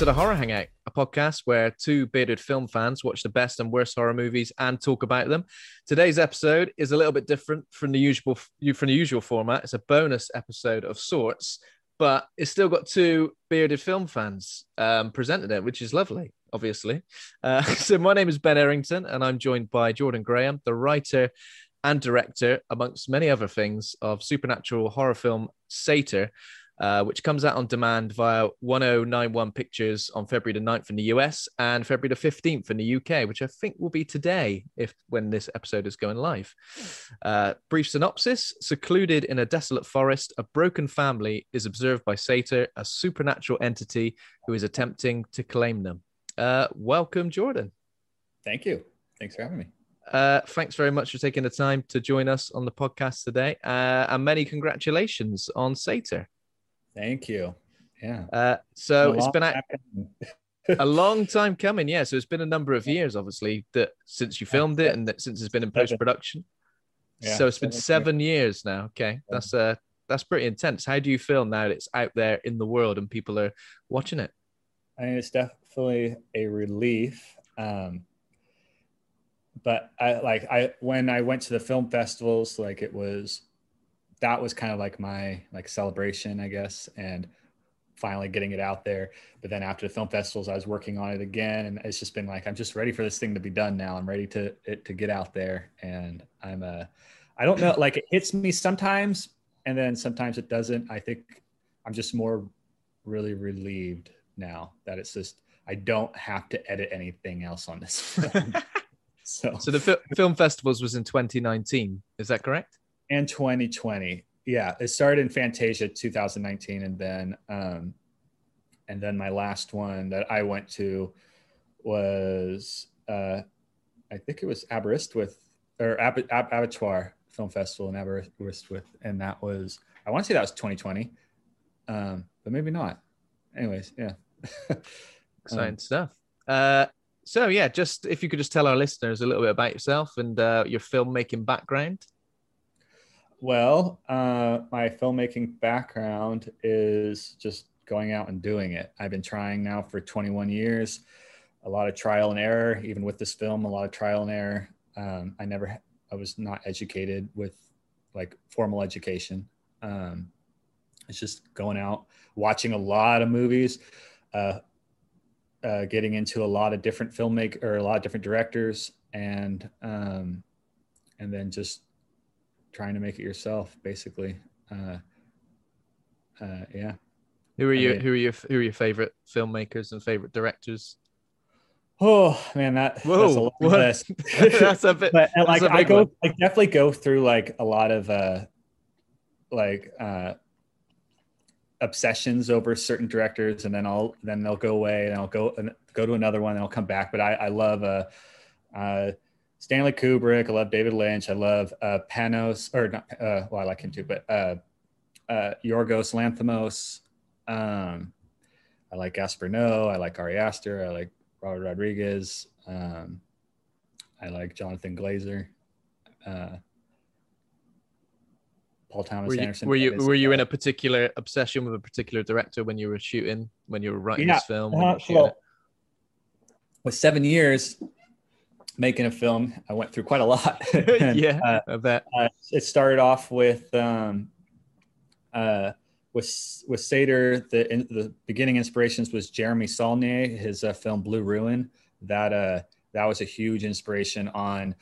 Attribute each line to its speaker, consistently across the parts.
Speaker 1: To the Horror Hangout, a podcast where two bearded film fans watch the best and worst horror movies and talk about them. Today's episode is a little bit different from the usual from the usual format. It's a bonus episode of sorts, but it's still got two bearded film fans um, presented it, which is lovely. Obviously, uh, so my name is Ben Errington, and I'm joined by Jordan Graham, the writer and director, amongst many other things, of supernatural horror film Sator uh, which comes out on demand via 1091 Pictures on February the 9th in the US and February the 15th in the UK, which I think will be today if when this episode is going live. Uh, brief synopsis Secluded in a desolate forest, a broken family is observed by Sator, a supernatural entity who is attempting to claim them. Uh, welcome, Jordan.
Speaker 2: Thank you. Thanks for having me.
Speaker 1: Uh, thanks very much for taking the time to join us on the podcast today. Uh, and many congratulations on Sator.
Speaker 2: Thank you. Yeah.
Speaker 1: Uh, so it's been a, a long time coming. Yeah. So it's been a number of years, obviously, that since you filmed it and that since it's been in post production.
Speaker 2: Yeah,
Speaker 1: so it's been
Speaker 2: seven
Speaker 1: seven years now. Okay. That's uh that's pretty intense. How do you feel now that it's out there in the world and people are watching it?
Speaker 2: I mean, it's definitely a relief. Um, but I like I when I went to the film festivals, like it was that was kind of like my like celebration, I guess, and finally getting it out there. But then after the film festivals, I was working on it again, and it's just been like I'm just ready for this thing to be done now. I'm ready to it to get out there, and I'm uh, I don't know, like it hits me sometimes, and then sometimes it doesn't. I think I'm just more really relieved now that it's just I don't have to edit anything else on this film. so
Speaker 1: So the fi- film festivals was in 2019. Is that correct?
Speaker 2: And 2020 yeah it started in fantasia 2019 and then um and then my last one that i went to was uh i think it was aberystwyth or Ab- Ab- abertoir film festival in aberystwyth and that was i want to say that was 2020 um but maybe not anyways yeah
Speaker 1: Exciting
Speaker 2: Um,
Speaker 1: stuff. Uh, so yeah, just if you could just tell our listeners a little bit about yourself and uh, your filmmaking background.
Speaker 2: Well, uh, my filmmaking background is just going out and doing it. I've been trying now for 21 years, a lot of trial and error, even with this film, a lot of trial and error. Um, I never, I was not educated with like formal education. Um, it's just going out, watching a lot of movies, uh, uh, getting into a lot of different filmmaker or a lot of different directors, and um, and then just trying to make it yourself basically uh uh yeah
Speaker 1: Who are
Speaker 2: I
Speaker 1: your
Speaker 2: mean-
Speaker 1: who are your who are your favorite filmmakers and favorite directors?
Speaker 2: oh man that that's a
Speaker 1: Whoa,
Speaker 2: long
Speaker 1: what?
Speaker 2: list.
Speaker 1: that's a bit.
Speaker 2: but like i go
Speaker 1: one.
Speaker 2: i definitely go through like a lot of uh like uh obsessions over certain directors and then i'll then they'll go away and i'll go and go to another one and i'll come back but i i love uh uh stanley kubrick i love david lynch i love uh panos or not uh well i like him too but uh uh yorgos lanthimos um I like Gaspar Noé, I like Ari Aster, I like Robert Rodriguez, um, I like Jonathan Glazer, uh, Paul Thomas
Speaker 1: Were you
Speaker 2: Anderson.
Speaker 1: were you, were you in a particular obsession with a particular director when you were shooting when you were writing
Speaker 2: Yeah,
Speaker 1: this film? when you
Speaker 2: uh, with seven years making a film, I went through quite a lot. And,
Speaker 1: yeah,
Speaker 2: uh,
Speaker 1: I bet.
Speaker 2: uh, it started off with um, uh, with with Sator. The in, the beginning inspirations was Jeremy Saulnier, his uh, film Blue Ruin. That uh, that was a huge inspiration on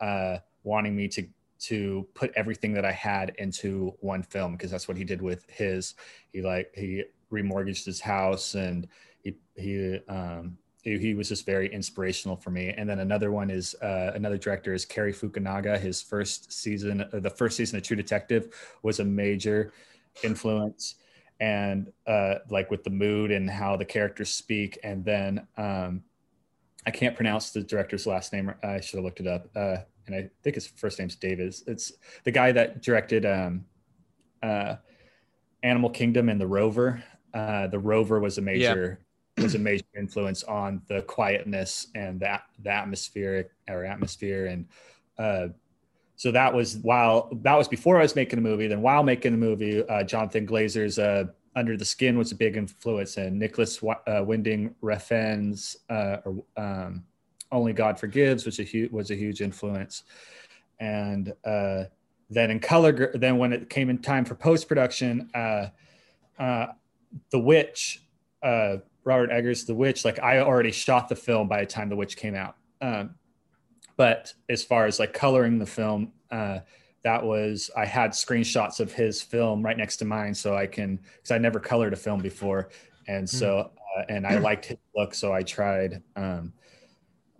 Speaker 2: uh, wanting me to to put everything that I had into one film because that's what he did with his. He like he remortgaged his house and he he um, he, was just very inspirational for me. And then another one is uh, another director is Cary Fukunaga. His first season, uh, the first season of True Detective, was a major influence, and uh, like with the mood and how the characters speak. And then um, I can't pronounce the director's last name. I should have looked it up. Uh, and I think his first name's Davis. It's the guy that directed um, uh, Animal Kingdom and The Rover. Uh, the Rover was a major was a major influence on the quietness and that the atmospheric or atmosphere and uh, so that was while that was before I was making a movie. Then while making the movie, uh, Jonathan Glazer's uh, Under the Skin was a big influence, and Nicholas uh, Winding Refn's uh, or, um, Only God Forgives was a huge was a huge influence, and uh, then in color, then when it came in time for post production, uh, uh, The Witch, uh, Robert Eggers' The Witch, like I already shot the film by the time The Witch came out. Um, but as far as like coloring the film, uh, that was I had screenshots of his film right next to mine, so I can because I never colored a film before, and so uh, and I liked his look, so I tried. Um,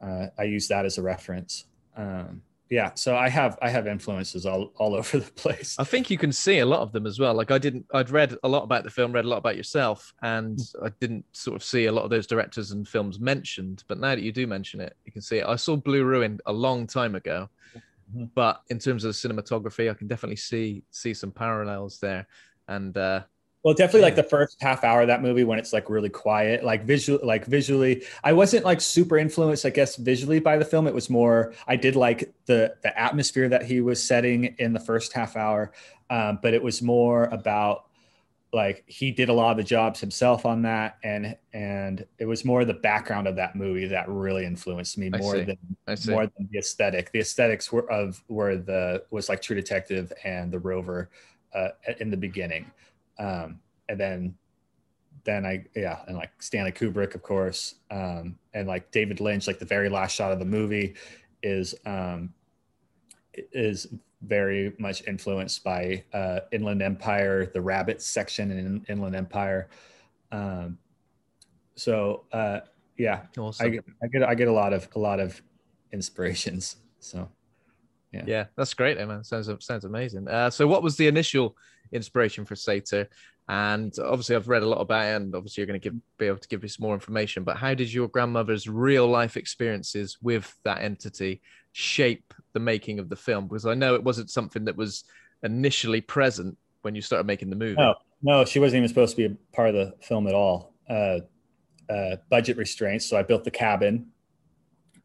Speaker 2: uh, I used that as a reference. Um, yeah, so I have I have influences all all over the place.
Speaker 1: I think you can see a lot of them as well. Like I didn't, I'd read a lot about the film, read a lot about yourself, and I didn't sort of see a lot of those directors and films mentioned. But now that you do mention it, you can see it. I saw Blue Ruin a long time ago,
Speaker 2: Mhm.
Speaker 1: but in terms of the cinematography, I can definitely see see some parallels there. And uh,
Speaker 2: Well, definitely like the first half hour of that movie when it's like really quiet, like visual, like visually. I wasn't like super influenced, I guess, visually by the film. It was more I did like the the atmosphere that he was setting in the first half hour, um, but it was more about like he did a lot of the jobs himself on that, and and it was more the background of that movie that really influenced me more than more than the aesthetic. The aesthetics were of were the was like True Detective and The Rover uh, in the beginning, um, and then then I yeah, and like Stanley Kubrick, of course, um, and like David Lynch. Like the very last shot of the movie is um, is very much influenced by uh, Inland Empire, the rabbit section in Inland Empire. Um, so uh, yeah,
Speaker 1: awesome.
Speaker 2: I get, I get I get a lot of a lot of inspirations. So
Speaker 1: Yeah, yeah, that's great, man. Sounds sounds amazing. Uh, so, what was the initial inspiration for Sator? And obviously, I've read a lot about it, and obviously, you're going to give, be able to give me some more information. But how did your grandmother's real life experiences with that entity shape the making of the film? Because I know it wasn't something that was initially present when you started making the movie.
Speaker 2: no, no, she wasn't even supposed to be a part of the film at all. Uh, uh, budget restraints. So I built the cabin,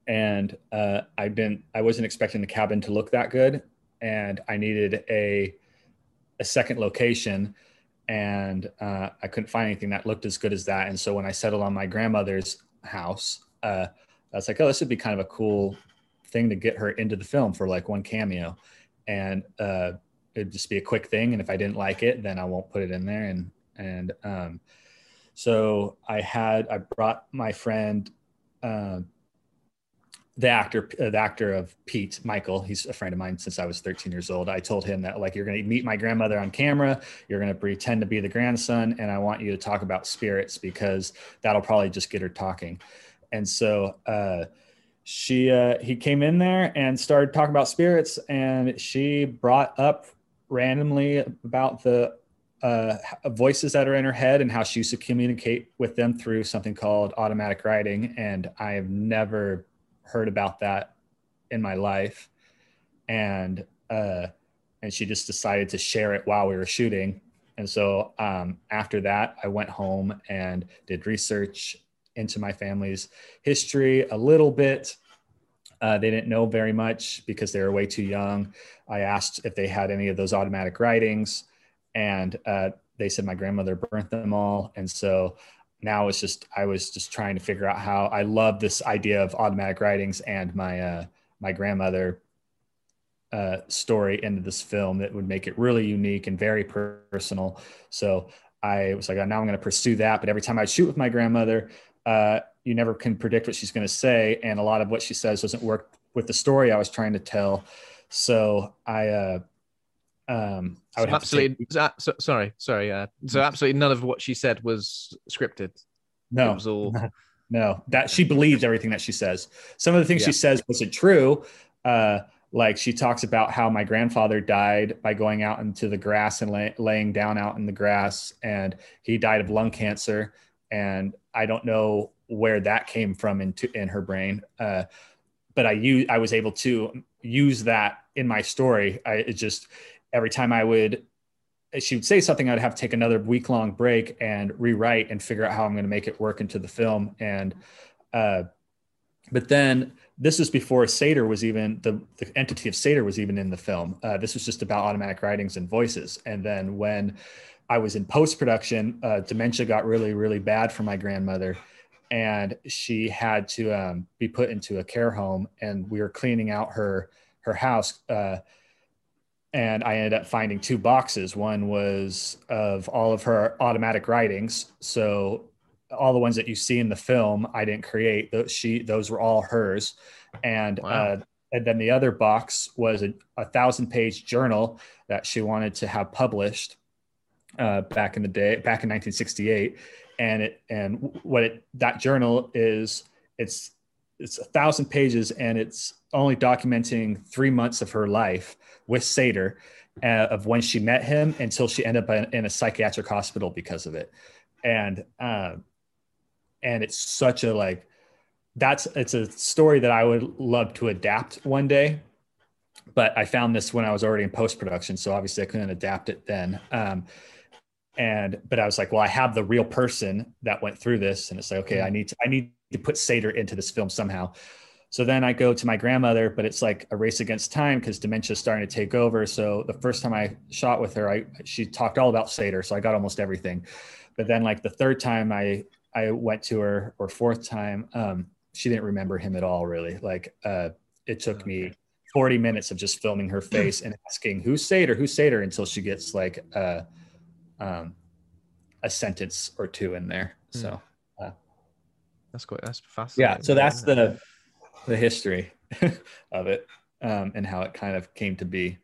Speaker 2: and uh, I didn't. I wasn't expecting the cabin to look that good, and I needed a a second location, and uh, I couldn't find anything that looked as good as that. And so when I settled on my grandmother's house, uh, I was like, oh, this would be kind of a cool thing to get her into the film for like one cameo, and uh, it'd just be a quick thing. And if I didn't like it, then I won't put it in there. And and um, so I had I brought my friend. Uh, the actor uh, the actor of pete michael he's a friend of mine since i was 13 years old. I told him that like you're going to meet my grandmother on camera. You're going to pretend to be the grandson and i want you to talk about spirits because that'll probably just get her talking. And so uh, she uh, he came in there and started talking about spirits and she brought up randomly about the uh, voices that are in her head and how she used to communicate with them through something called automatic writing and i have never heard about that in my life and uh and she just decided to share it while we were shooting And so um, after that, I went home and did research into my family's history a little bit. Uh, they didn't know very much because they were way too young. I asked if they had any of those automatic writings, and uh, they said my grandmother burnt them all. And so now it's just I was just trying to figure out how I love this idea of automatic writings and my uh, my grandmother uh, story into this film that would make it really unique and very personal. So I was like, now I'm going to pursue that. But every time I shoot with my grandmother, uh, you never can predict what she's going to say, and a lot of what she says doesn't work with the story I was trying to tell. So I, uh, um, I would
Speaker 1: so absolutely. Take... So, sorry, sorry. Uh, so absolutely none of what she said was scripted.
Speaker 2: No,
Speaker 1: it was all.
Speaker 2: No, that she believes everything that she says. Some of the things yeah. she says wasn't true. Uh, like she talks about how my grandfather died by going out into the grass and lay, laying down out in the grass, and he died of lung cancer. And I don't know where that came from into in her brain. Uh, but I use I was able to use that in my story. I it just every time I would she would say something, I'd have to take another week long break and rewrite and figure out how I'm going to make it work into the film. And uh, but then this is before Sator was even the, the entity of Sator was even in the film. Uh, this was just about automatic writings and voices. And then when I was in post production, uh, dementia got really, really bad for my grandmother. And she had to um, be put into a care home, and we were cleaning out her her house. Uh, and I ended up finding two boxes. One was of all of her automatic writings, so all the ones that you see in the film, I didn't create. Those she those were all hers, and wow. uh, and then the other box was a, a thousand page journal that she wanted to have published uh, back in the day, back in 1968, and it and what it that journal is it's it's a thousand pages and it's only documenting three months of her life with Sator, uh, of when she met him until she ended up in, a psychiatric hospital because of it, and uh, and it's such a like that's it's a story that I would love to adapt one day. But I found this when I was already in post production, so obviously I couldn't adapt it then. Um, and but I was like, well, I have the real person that went through this, and it's like, okay, I need to I need to put Sator into this film somehow. So then I go to my grandmother, but it's like a race against time because dementia is starting to take over. So the first time I shot with her, I she talked all about Sator, so I got almost everything. But then like the third time I I went to her, or fourth time, um, she didn't remember him at all. Really, like uh, it took me 40 minutes of just filming her face and asking who's Sator, who's Sator, until she gets like. Uh, um, a sentence or two in there. Hmm. So uh,
Speaker 1: that's quite that's fascinating.
Speaker 2: Yeah, so that's the the history of it um, and how it kind of came to be.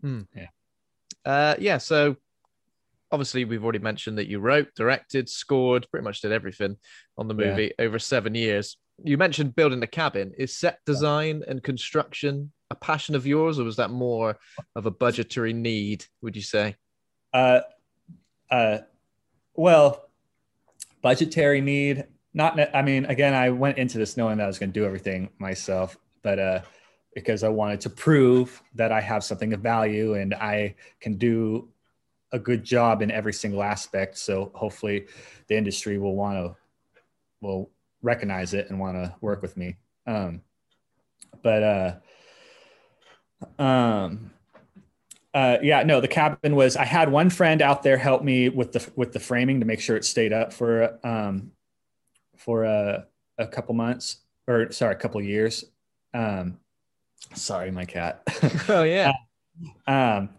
Speaker 1: Hmm. Yeah. Uh, yeah. So obviously, we've already mentioned that you wrote, directed, scored, pretty much did everything on the movie yeah. over seven years. You mentioned building the cabin. Is set design and construction a passion of yours, or was that more of a budgetary need? Would you say?
Speaker 2: Uh, uh, well, budgetary need. Not. I mean, again, I went into this knowing that I was going to do everything myself, but uh, because I wanted to prove that I have something of value and I can do a good job in every single aspect. So hopefully, the industry will want to will recognize it and want to work with me. Um, but uh, um, uh, yeah, no, the cabin was. I had one friend out there help me with the with the framing to make sure it stayed up for um for a a couple months or sorry, a couple years. Um, sorry, my cat.
Speaker 1: oh yeah.
Speaker 2: um,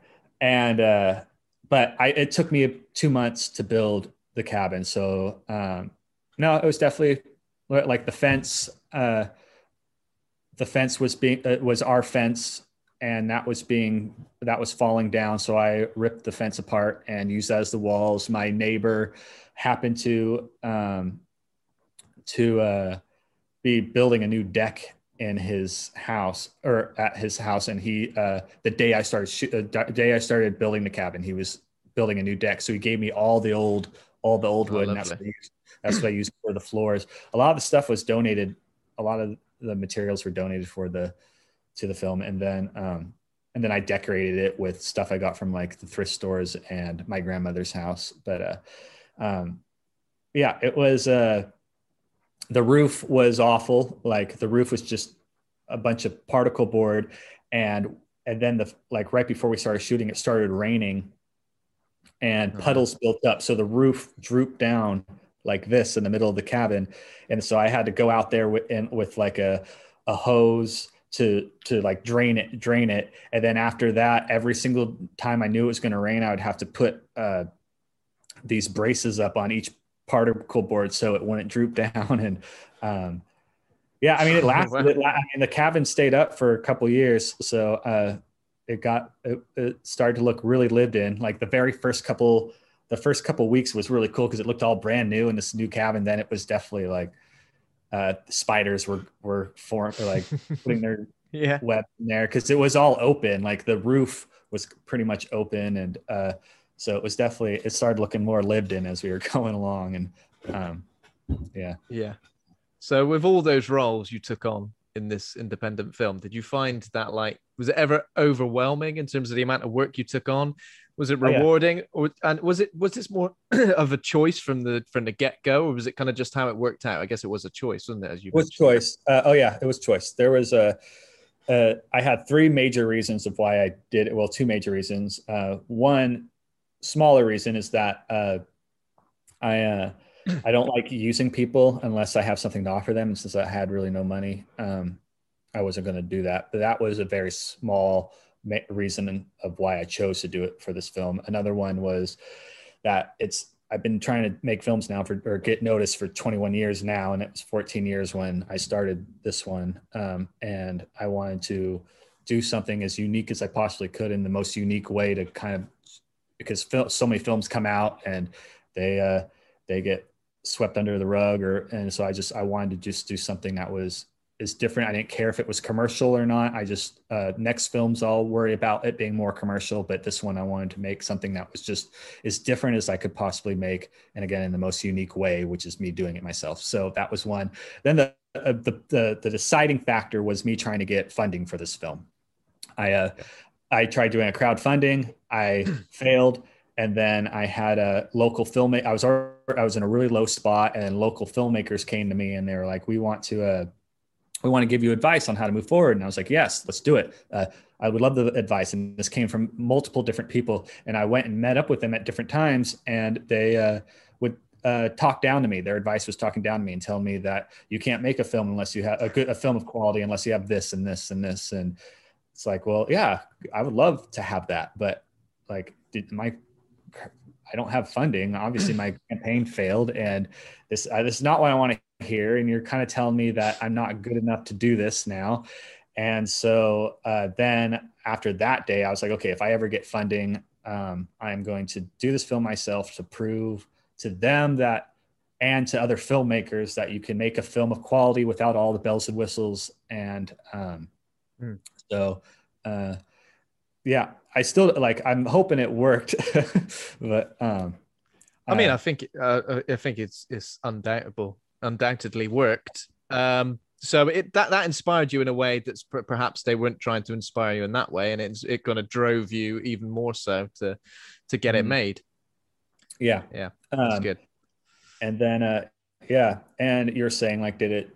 Speaker 2: and uh, but I it took me two months to build the cabin. So um, no, it was definitely like the fence. Uh, the fence was being uh, was our fence and that was being that was falling down so i ripped the fence apart and used that as the walls my neighbor happened to um, to uh, be building a new deck in his house or at his house and he uh, the day i started sh- uh, day i started building the cabin he was building a new deck so he gave me all the old all the old oh, wood and that's what, I used, that's what i used for the floors a lot of the stuff was donated a lot of the materials were donated for the to the film. And then, um, and then I decorated it with stuff I got from like the thrift stores and my grandmother's house. But uh, um, yeah, it was. Uh, the roof was awful. Like the roof was just a bunch of particle board, and and then the like right before we started shooting, it started raining, and puddles built up. So the roof drooped down like this in the middle of the cabin, and so I had to go out there with in, with like a a hose to to like drain it drain it and then after that every single time i knew it was going to rain i would have to put uh, these braces up on each particle board so it wouldn't droop down and um, yeah i mean it lasted it, i mean the cabin stayed up for a couple years so uh, it got it, it, started to look really lived in. Like the very first couple the first couple weeks was really cool because it looked all brand new in this new cabin. Then it was definitely like uh, spiders were were form like putting their
Speaker 1: yeah.
Speaker 2: web in there because it was all open. Like the roof was pretty much open, and uh, so it was definitely it started looking more lived in as we were going along. And um, yeah,
Speaker 1: yeah. So with all those roles you took on in this independent film, did you find that like was it ever overwhelming in terms of the amount of work you took on? Was it rewarding, oh, yeah. or and was it was this more of a choice from the from the get go, or was it kind of just how it worked out? I guess it was a choice, wasn't it? As you
Speaker 2: it was choice. Uh, oh yeah, it was choice. There was a. Uh, I had three major reasons of why I did it. Well, two major reasons. Uh, one smaller reason is that uh, I uh, I don't like using people unless I have something to offer them. And since I had really no money, um, I wasn't going to do that. But that was a very small reason of why I chose to do it for this film. Another one was that it's I've been trying to make films now for or get noticed for 21 years now, and it was 14 years when I started this one. Um, and I wanted to do something as unique as I possibly could in the most unique way to kind of because so many films come out and they uh, they get swept under the rug or and so I just I wanted to just do something that was is different. I didn't care if it was commercial or not. I just uh, next films I'll worry about it being more commercial, but this one I wanted to make something that was just as different as I could possibly make, and again in the most unique way, which is me doing it myself. So that was one. Then the uh, the, the, the deciding factor was me trying to get funding for this film. I uh, I tried doing a crowdfunding. I failed and then I had a local filmmaker. I was I was in a really low spot, and local filmmakers came to me and they were like, "We want to uh, we want to give you advice on how to move forward. And I was like, yes, let's do it. Uh, I would love the advice. And this came from multiple different people. And I went and met up with them at different times and they uh, would uh, talk down to me. Their advice was talking down to me and telling me that you can't make a film unless you have a good, a film of quality, unless you have this and this and this. And it's like, well, yeah, I would love to have that. But like, did my, I don't have funding. Obviously my campaign failed and this, uh, this is not what I want to hear. and you're kind of telling me that i'm not good enough to do this now and so uh, then after that day i was like okay if i ever get funding um, i'm going to do this film myself to prove to them that and to other filmmakers that you can make a film of quality without all the bells and whistles and um, mm. So uh, yeah i still like i'm hoping it worked but um,
Speaker 1: I mean, uh, I think uh, I think it's it's undoubtable undoubtedly worked. Um, so it that that inspired you in a way that's per- perhaps they weren't trying to inspire you in that way, and it's it kind of drove you even more so to to get mm. it mm-hmm. made.
Speaker 2: Yeah,
Speaker 1: yeah, that's um, good.
Speaker 2: And then, uh, yeah, and you're saying like, did it?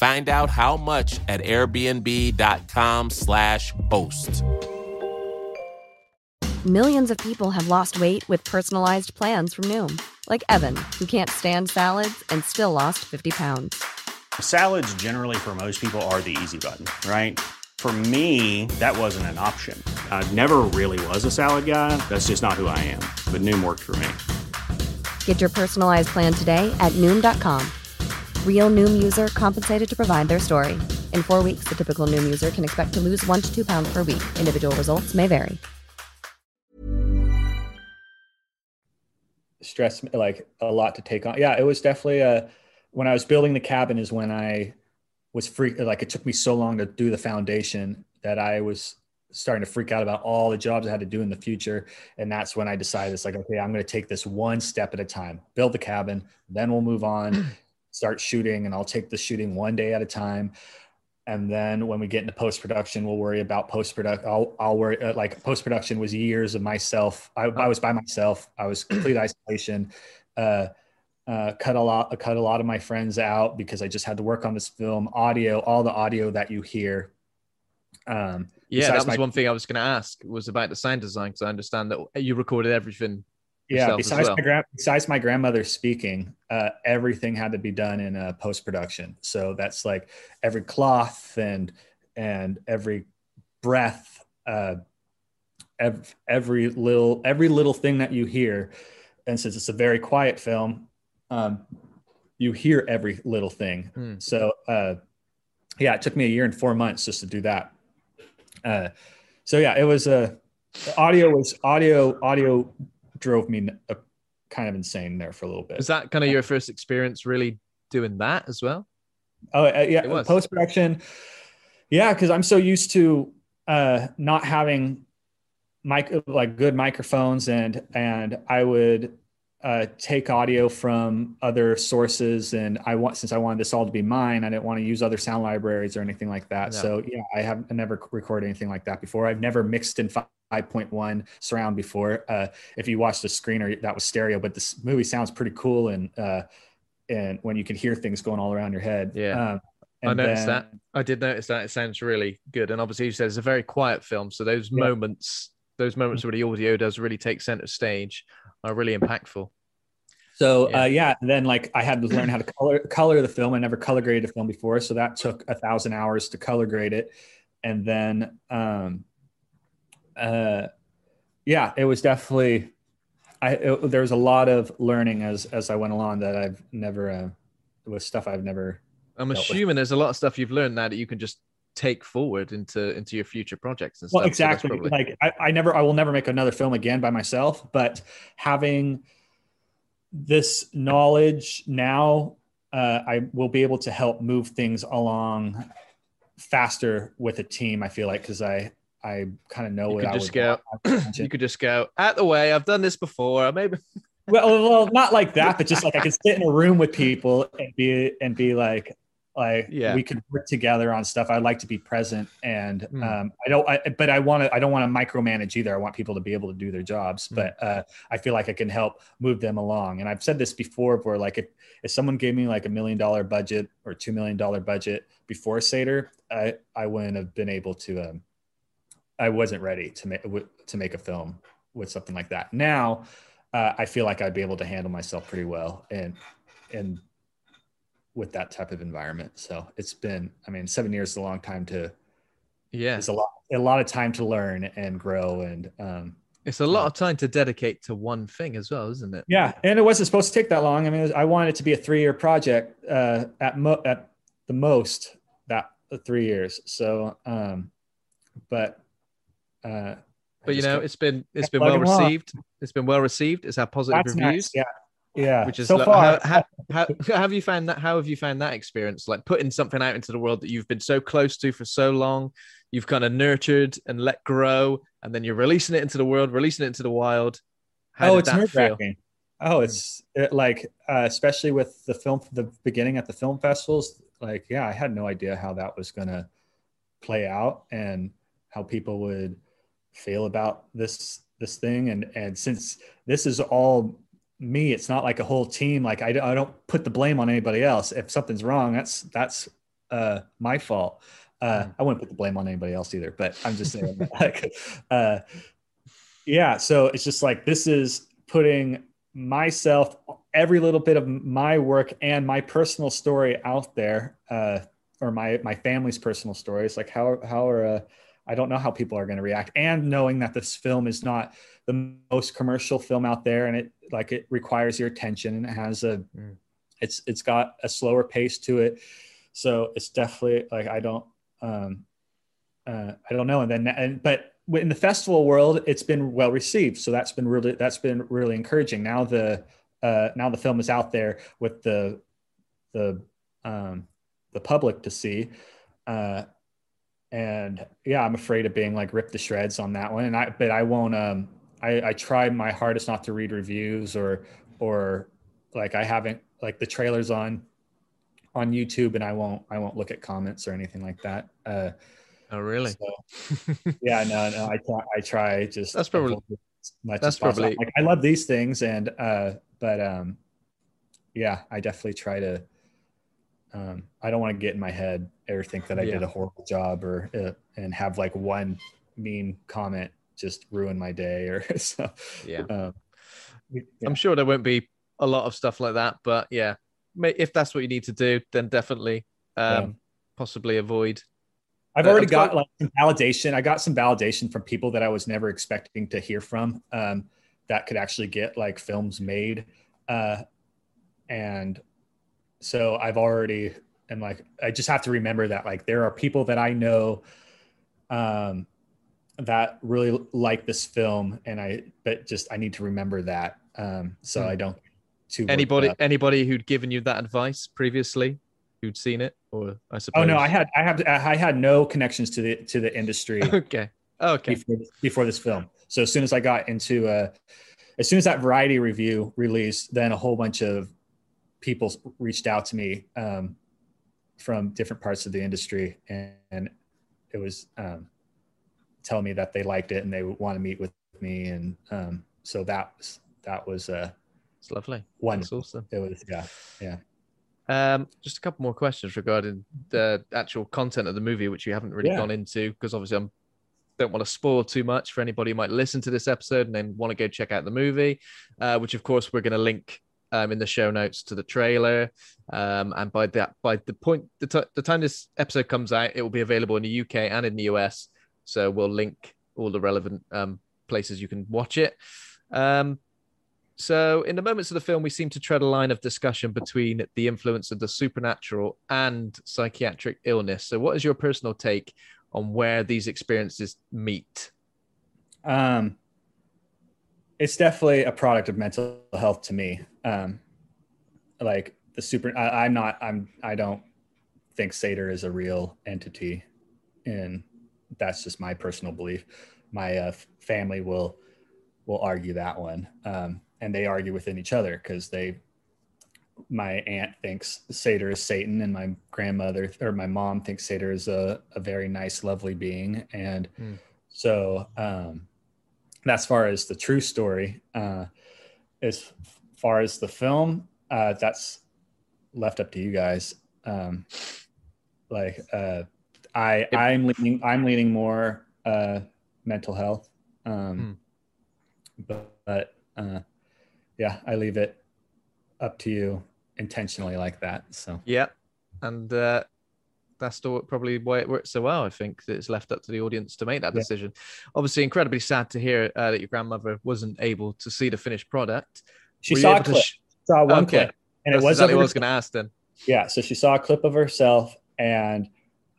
Speaker 3: Find out how much at airbnb.com/slash host.
Speaker 4: Millions of people have lost weight with personalized plans from Noom, like Evan, who can't stand salads and still lost 50 pounds.
Speaker 5: Salads, generally, for most people, are the easy button, right? For me, that wasn't an option. I never really was a salad guy. That's just not who I am. But Noom worked for me.
Speaker 4: Get your personalized plan today at Noom.com. Real Noom user compensated to provide their story. In four weeks, the typical Noom user can expect to lose one to two pounds per week. Individual results may vary.
Speaker 2: stress like a lot to take on. Yeah, it was definitely a when I was building the cabin is when I was freak like it took me so long to do the foundation that I was starting to freak out about all the jobs I had to do in the future. And that's when I decided it's like, okay, I'm going to take this one step at a time, build the cabin, then we'll move on, start shooting, and I'll take the shooting one day at a time. And then when we get into post production, we'll worry about post production. I'll, I'll worry uh, like post production was years of myself. I, I, was by myself. I was complete isolation. Uh, uh, cut a lot, cut a lot of my friends out because I just had to work on this film. Audio, all the audio that you hear.
Speaker 1: Um, yeah, that was my, one thing I was going to ask was about the sound design because I understand that you recorded everything.
Speaker 2: Yeah, besides well. my gra- besides my grandmother speaking, uh, everything had to be done in uh, post production. So that's like every cloth and and every breath, uh, every, every little every little thing that you hear. And since it's a very quiet film, um, you hear every little thing. Mm. So uh, yeah, it took me a year and four months just to do that. Uh, so yeah, it was a uh, audio was audio audio drove me a, kind of insane there for a little bit.
Speaker 1: Was that kind of your first experience really doing that as well?
Speaker 2: Oh uh, yeah, post production. Yeah, because I'm so used to uh, not having mic like good microphones and and I would uh, take audio from other sources and I want since I wanted this all to be mine, I didn't want to use other sound libraries or anything like that. No. So yeah, I have never recorded anything like that before. I've never mixed in 5.1 surround before. Uh, if you watch the screener, that was stereo, but this movie sounds pretty cool and uh, and when you can hear things going all around your head.
Speaker 1: Yeah. Um, I noticed then, that. I did notice that. It sounds really good. And obviously, you said it's a very quiet film. So those yeah. moments, those moments where the audio does really take center stage are really impactful.
Speaker 2: So yeah. Uh, yeah, then like I had to learn how to color color the film. I never color graded a film before, so that took a thousand hours to color grade it. And then, um, uh, yeah, it was definitely. I it, there was a lot of learning as as I went along that I've never uh, was stuff I've never.
Speaker 1: I'm assuming with. there's a lot of stuff you've learned now that you can just take forward into into your future projects and
Speaker 2: stuff. Well, exactly. So probably... Like I, I never, I will never make another film again by myself, but having this knowledge now, uh, I will be able to help move things along faster with a team. I feel like because I I kind of know
Speaker 1: you
Speaker 2: what
Speaker 1: could I just go. you could just go out the way. I've done this before. Maybe.
Speaker 2: well, well, not like that, but just like I can sit in a room with people and be and be like, like yeah. we could work together on stuff i'd like to be present and mm. um, i don't I, but i want to i don't want to micromanage either i want people to be able to do their jobs mm. but uh, i feel like i can help move them along and i've said this before where like if, if someone gave me like a million dollar budget or two million dollar budget before Sator i i wouldn't have been able to um, i wasn't ready to make to make a film with something like that now uh, i feel like i'd be able to handle myself pretty well and and with that type of environment. So it's been, I mean, seven years is a long time to,
Speaker 1: yeah,
Speaker 2: it's a lot, a lot of time to learn and grow. And, um,
Speaker 1: it's a lot of time to dedicate to one thing as well, isn't it?
Speaker 2: Yeah. And it wasn't supposed to take that long. I mean, was, I wanted it to be a three year project, uh, at mo- at the most that uh, three years. So, um, but, uh,
Speaker 1: but you know, it's been it's been well received. It's been well received. It's had positive That's reviews.
Speaker 2: Nice. Yeah, yeah.
Speaker 1: Which is so far. How, how, how, have you found that? How have you found that experience? Like putting something out into the world that you've been so close to for so long, you've kind of nurtured and let grow, and then you're releasing it into the world, releasing it into the wild. How
Speaker 2: oh, it's nerve wracking. Oh, it's it, like uh, especially with the film, the beginning at the film festivals. Like, yeah, I had no idea how that was gonna play out and how people would feel about this this thing. And and since this is all me, it's not like a whole team. Like I, I don't put the blame on anybody else. If something's wrong, that's that's uh, my fault. Uh, I wouldn't put the blame on anybody else either, but I'm just saying, like, uh, yeah. So it's just like this is putting myself, every little bit of my work and my personal story out there, uh, or my my family's personal stories. Like how how are uh, I don't know how people are going to react, and knowing that this film is not the most commercial film out there, and it like it requires your attention, and it has a
Speaker 1: Mm.
Speaker 2: it's it's got a slower pace to it, so it's definitely like I don't um uh, I don't know, and then and but in the festival world, it's been well received, so that's been really that's been really encouraging. Now the uh, now the film is out there with the the um, the public to see. Uh, and yeah, I'm afraid of being like ripped to shreds on that one. And I, but I won't, um, I, I try my hardest not to read reviews or, or like I haven't like the trailers on, on YouTube and I won't, I won't look at comments or anything like that. Uh,
Speaker 1: Oh, really?
Speaker 2: so, yeah, no, no, I try, I try just
Speaker 1: That's probably-
Speaker 2: as much
Speaker 1: that's
Speaker 2: as possible.
Speaker 1: probably-
Speaker 2: like I love these things and uh but um yeah, I definitely try to um I don't want to get in my head or think that I did a horrible job or uh, and have like one mean comment just ruin my day or so
Speaker 1: Yeah.
Speaker 2: um, yeah.
Speaker 1: I'm sure there won't be a lot of stuff like that, but yeah, if that's what you need to do, then definitely um,
Speaker 2: Yeah.
Speaker 1: possibly avoid.
Speaker 2: I've
Speaker 1: Uh,
Speaker 2: already got- like some validation. I got some validation from people that I was never expecting to hear from um, that could actually get like films made. Uh, and so I've already, am like, I just have to remember that like there are people that I know um, that really like this film. And I, but just, I need to remember that. Um, so
Speaker 1: Hmm.
Speaker 2: I don't too
Speaker 1: Anybody, anybody who'd given you that advice previously, who'd seen it, or I suppose.
Speaker 2: Oh no, I had, I have, I had no connections to the, to the industry.
Speaker 1: okay. Okay.
Speaker 2: before, before this film. So as soon as I got into uh as soon as that variety review released, then a whole bunch of people reached out to me um, from different parts of the industry, and, and it was um, telling me that they liked it and they would want to meet with me, and um, so that was that was uh,
Speaker 1: It's lovely.
Speaker 2: one.
Speaker 1: That's awesome.
Speaker 2: It was yeah, yeah.
Speaker 1: Um, just a couple more questions regarding the actual content of the movie, which you haven't really
Speaker 2: Yeah.
Speaker 1: gone into, because obviously I'm don't want to spoil too much for anybody who might listen to this episode and then want to go check out the movie, uh, which of course we're going to link um, in the show notes to the trailer. Um, and by that, by the point, the, t- the time this episode comes out, it will be available in the UK and in the US. So we'll link all the relevant um, places you can watch it. Um, so, in the moments of the film, we seem to tread a line of discussion between the influence of the supernatural and psychiatric illness. So, what is your personal take on where these experiences meet?
Speaker 2: Um, it's definitely a product of mental health to me. Um, like the super, I, I'm not, I'm, I don't think Sator is a real entity, and that's just my personal belief. My uh, family will will argue that one, um, and they argue within each other because they. My aunt thinks Sator is Satan, and my grandmother or my mom thinks Sator is a, a very nice, lovely being, and
Speaker 1: Hmm.
Speaker 2: so um, that's far as the true story. Uh, as far as the film, uh, that's left up to you guys. Um, like uh, I, I'm leaning, I'm leaning more uh, mental health. Um, But, but uh, yeah, I leave it up to you intentionally like that. So
Speaker 1: Yeah, and uh, that's the, probably why it works so well. I think that it's left up to the audience to make that
Speaker 2: Yeah.
Speaker 1: decision. Obviously, incredibly sad to hear uh, that your grandmother wasn't able to see the finished product.
Speaker 2: She
Speaker 1: Were
Speaker 2: saw a clip,
Speaker 1: sh-
Speaker 2: saw one
Speaker 1: Okay.
Speaker 2: clip, and
Speaker 1: That's
Speaker 2: it was
Speaker 1: exactly what I was going to ask then.
Speaker 2: Yeah, so she saw a clip of herself and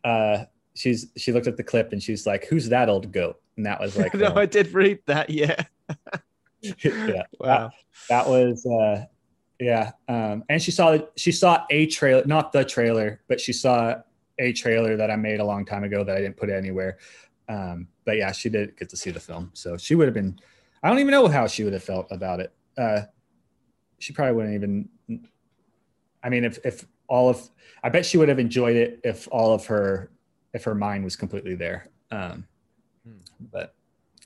Speaker 2: uh she's she looked at the clip and she's like, Who's that old goat? And that was like
Speaker 1: no,
Speaker 2: uh,
Speaker 1: I did read that. Yeah.
Speaker 2: yeah.
Speaker 1: Wow.
Speaker 2: That was uh yeah. Um and she saw she saw a trailer, not the trailer, but she saw a trailer that I made a long time ago that I didn't put anywhere. Um but yeah, she did get to see the film, so she would have been. I don't even know how she would have felt about it. Uh, she probably wouldn't even. I mean, if if all of, I bet she would have enjoyed it if all of her, if her mind was completely there. Um, hmm. But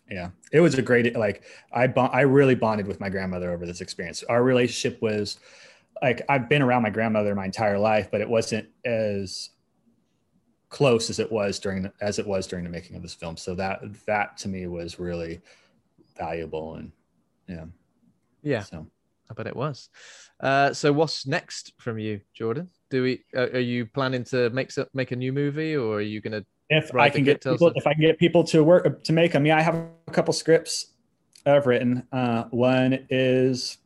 Speaker 2: yeah, it was a great like I bond, I really bonded with my grandmother over this experience. Our relationship was like I've been around my grandmother my entire life, but it wasn't as close as it was during the, as it was during the making of this film. So that that to me was really valuable and yeah.
Speaker 1: Yeah. So I bet it was. Uh, so what's next from you, Jordan? Do we uh, are you planning to make make a new movie or are you going to
Speaker 2: if I can get people, if I can get people to work to make them, yeah, I have a couple scripts I've written. Uh, one is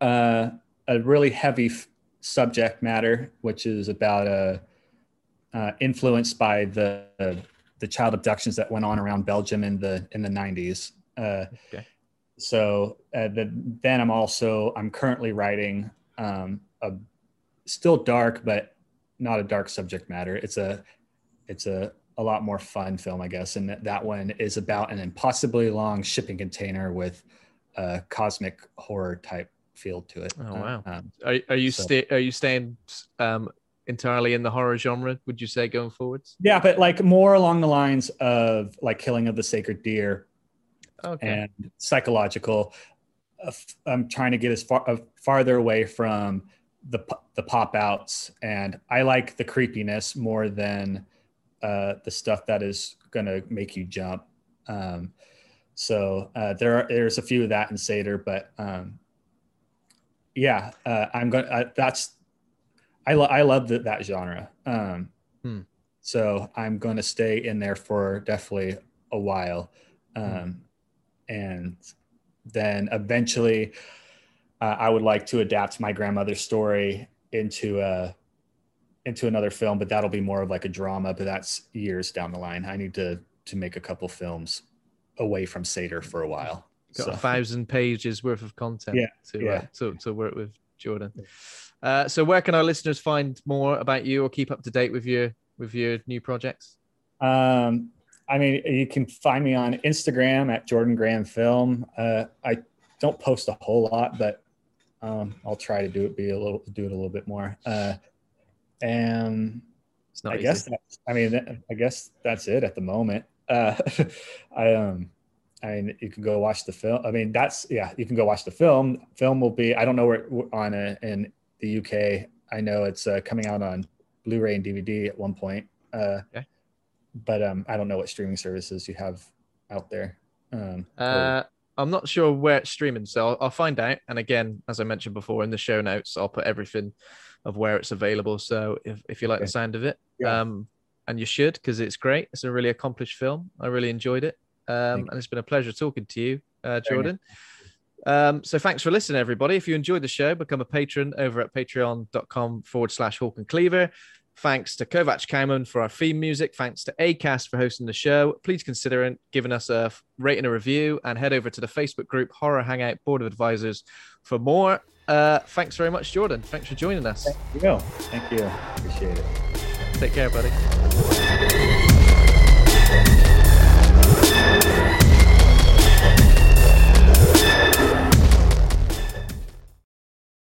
Speaker 2: uh, a really heavy f- subject matter, which is about a uh, influenced by the the child abductions that went on around Belgium in the in the 90s. Uh, okay. So uh, the, then I'm also I'm currently writing um, a still dark but not a dark subject matter. It's a it's a a lot more fun film, I guess. And that, that one is about an impossibly long shipping container with a cosmic horror type feel to it.
Speaker 1: Oh wow! Um, are, are you so, stay are you staying um, entirely in the horror genre? Would you say going forwards?
Speaker 2: Yeah, but like more along the lines of like Killing of the Sacred Deer, okay. and psychological. Uh, I'm trying to get as far uh, farther away from the the pop outs, and I like the creepiness more than uh, the stuff that is going to make you jump. Um, so uh, there are there's a few of that in Sator, but um, yeah, uh, I'm going. to that's I lo- I love the, that genre. Um, hmm. So I'm going to stay in there for definitely a while, um. And then eventually, uh, I would like to adapt my grandmother's story into a into another film, but that'll be more of like a drama. But that's years down the line. I need to to make a couple films away from Sator for a while.
Speaker 1: Got so. a thousand pages worth of content yeah, to, yeah. Uh, to to work with Jordan. Uh, so where can our listeners find more about you or keep up to date with your with your new projects?
Speaker 2: Um, I mean, you can find me on Instagram at Jordan Graham Film. Uh, I don't post a whole lot, but um, I'll try to do it be a little do it a little bit more. Uh, and I easy. guess that's, I mean, I guess that's it at the moment. Uh, I um, I mean, you can go watch the film. I mean, that's yeah, you can go watch the film. Film will be I don't know where on a, in the UK. I know it's uh, coming out on Blu-ray and DVD at one point. Uh, okay. But um, I don't know what streaming services you have out there. Um,
Speaker 1: uh, I'm not sure where it's streaming, so I'll, I'll, find out. And again, as I mentioned before in the show notes, I'll put everything of where it's available. So if, if you like okay. the sound of it, yeah. um, and you should because it's great. It's a really accomplished film. I really enjoyed it, um, and it's been a pleasure talking to you, uh, Jordan. Um, so thanks for listening, everybody. If you enjoyed the show, become a patron over at patreon.com forward slash Hawk and Cleaver. Thanks to Kovac Kauman for our theme music. Thanks to ACAST for hosting the show. Please consider giving us a rate and a review and head over to the Facebook group Horror Hangout Board of Advisors for more. Uh, thanks very much, Jordan. Thanks for joining us.
Speaker 2: Thank you. Thank you. Appreciate it.
Speaker 1: Take care, buddy.